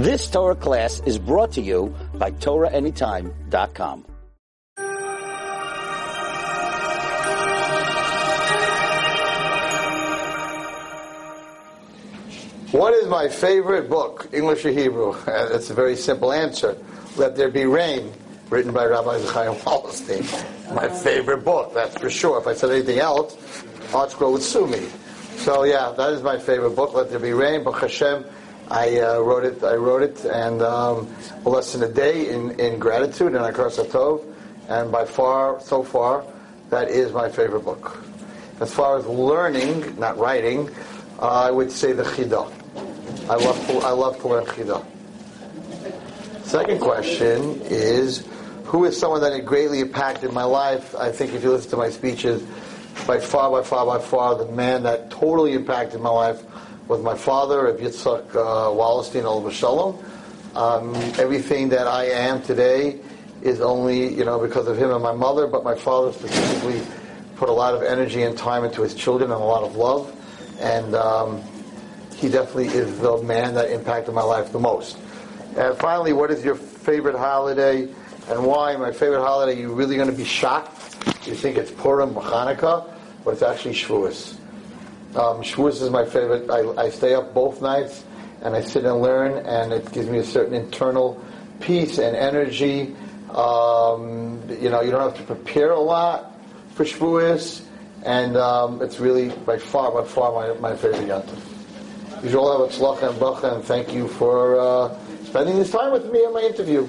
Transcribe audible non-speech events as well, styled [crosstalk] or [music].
This Torah class is brought to you by TorahAnytime.com. What is my favorite book, English or Hebrew? [laughs] That's a very simple answer. Let There Be Rain, written by Rabbi Chaim Wallerstein. My favorite book, that's for sure. If I said anything else, ArtScroll would sue me. So yeah, that is my favorite book, Let There Be Rain. But Hashem, I uh, wrote it. I wrote it, and um, a lesson a day in, in gratitude and Akar Tov. And by far, so far, that is my favorite book. As far as learning, not writing, uh, I would say the Chidah. I love to, I love to learn Chidah. Second question is, who is someone that had greatly impacted my life? I think if you listen to my speeches, by far, by far, by far, the man that totally impacted my life was my father, of Yitzhak uh, Wallerstein, Shalom. Um, everything that I am today is only, you know, because of him and my mother, but my father specifically put a lot of energy and time into his children and a lot of love. And um, he definitely is the man that impacted my life the most. And finally, what is your favorite holiday and why? My favorite holiday, you're really going to be shocked. You think it's Purim or Hanukkah, but it's actually Shavuos. Um, Shavuos is my favorite. I, I stay up both nights and I sit and learn, and it gives me a certain internal peace and energy. Um, you know, you don't have to prepare a lot for Shavuos, and um, it's really by far, by far my, my favorite yontif. You should all have a tzlacha and bracha, and thank you for uh, spending this time with me in my interview.